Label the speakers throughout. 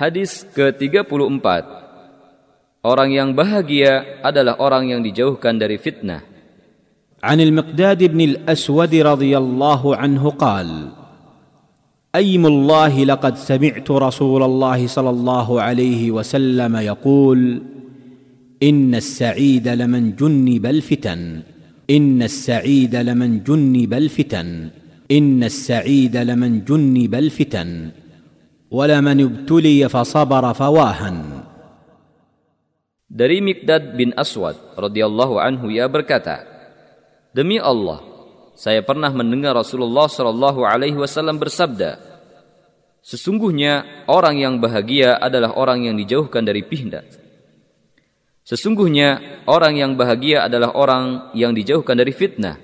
Speaker 1: Hadis ke-34 Orang yang bahagia adalah orang yang dijauhkan dari fitnah.
Speaker 2: عن المقداد بن الأسود رضي الله عنه قال أيم الله لقد سمعت رسول الله صلى الله عليه وسلم يقول إن السعيد لمن جنب الفتن إن السعيد لمن جنب الفتن إن السعيد لمن جنب الفتن ولمن ابتلي فصبر فواهن
Speaker 1: Dari Mikdad bin Aswad radhiyallahu anhu ia berkata, Demi Allah, saya pernah mendengar Rasulullah Shallallahu alaihi wasallam bersabda, Sesungguhnya orang yang bahagia adalah orang yang dijauhkan dari pihna. Sesungguhnya orang yang bahagia adalah orang yang dijauhkan dari fitnah.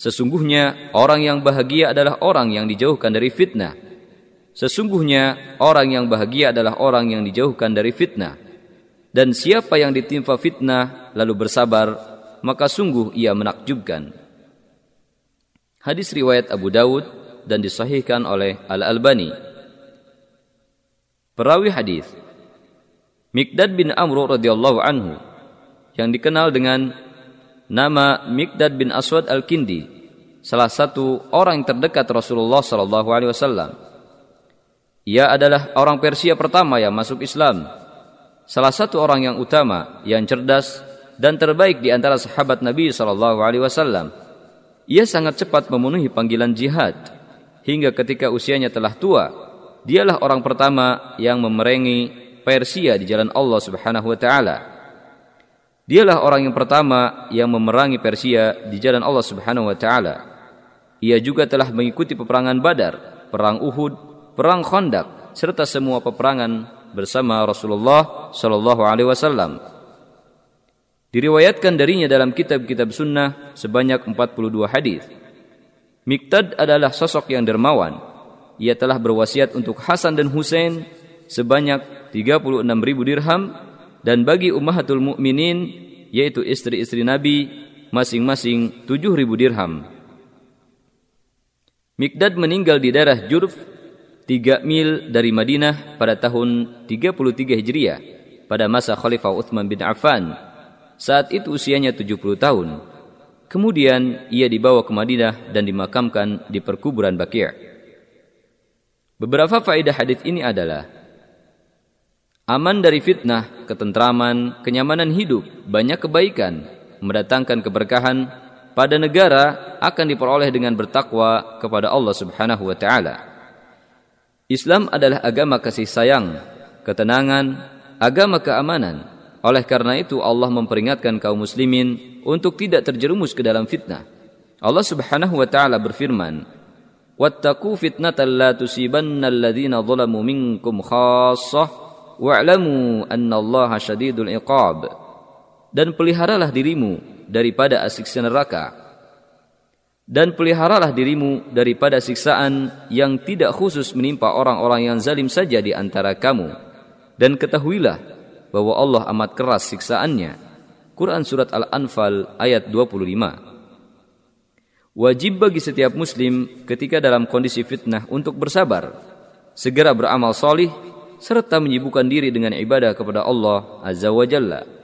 Speaker 1: Sesungguhnya orang yang bahagia adalah orang yang dijauhkan dari fitnah. Sesungguhnya orang yang bahagia adalah orang yang dijauhkan dari fitnah. Dan siapa yang ditimpa fitnah lalu bersabar, maka sungguh ia menakjubkan. Hadis riwayat Abu Dawud dan disahihkan oleh Al-Albani. Perawi hadis Mikdad bin Amr radhiyallahu anhu yang dikenal dengan nama Mikdad bin Aswad Al-Kindi, salah satu orang terdekat Rasulullah sallallahu alaihi wasallam. Ia adalah orang Persia pertama yang masuk Islam salah satu orang yang utama, yang cerdas dan terbaik di antara sahabat Nabi sallallahu alaihi wasallam. Ia sangat cepat memenuhi panggilan jihad hingga ketika usianya telah tua, dialah orang pertama yang memerangi Persia di jalan Allah Subhanahu wa taala. Dialah orang yang pertama yang memerangi Persia di jalan Allah Subhanahu wa taala. Ia juga telah mengikuti peperangan Badar, perang Uhud, perang Khandaq serta semua peperangan bersama Rasulullah Shallallahu Alaihi Wasallam. Diriwayatkan darinya dalam kitab-kitab sunnah sebanyak 42 hadis. Miktad adalah sosok yang dermawan. Ia telah berwasiat untuk Hasan dan Husain sebanyak 36 ribu dirham dan bagi ummahatul mukminin yaitu istri-istri Nabi masing-masing 7 ribu dirham. Mikdad meninggal di daerah Jurf 3 mil dari Madinah pada tahun 33 Hijriah pada masa Khalifah Uthman bin Affan. Saat itu usianya 70 tahun. Kemudian ia dibawa ke Madinah dan dimakamkan di perkuburan Baqi'. Beberapa faedah hadis ini adalah aman dari fitnah, ketentraman, kenyamanan hidup, banyak kebaikan, mendatangkan keberkahan pada negara akan diperoleh dengan bertakwa kepada Allah Subhanahu wa taala. Islam adalah agama kasih sayang, ketenangan, agama keamanan. Oleh karena itu Allah memperingatkan kaum muslimin untuk tidak terjerumus ke dalam fitnah. Allah Subhanahu wa taala berfirman, "Wattaqu fitnatan la tusibanna alladhina zalamu minkum khassah wa'lamu anna syadidul iqab." Dan peliharalah dirimu daripada asiksa neraka dan peliharalah dirimu daripada siksaan yang tidak khusus menimpa orang-orang yang zalim saja di antara kamu. Dan ketahuilah bahwa Allah amat keras siksaannya. Quran Surat Al-Anfal ayat 25 Wajib bagi setiap muslim ketika dalam kondisi fitnah untuk bersabar, segera beramal solih, serta menyibukkan diri dengan ibadah kepada Allah Azza wa Jalla.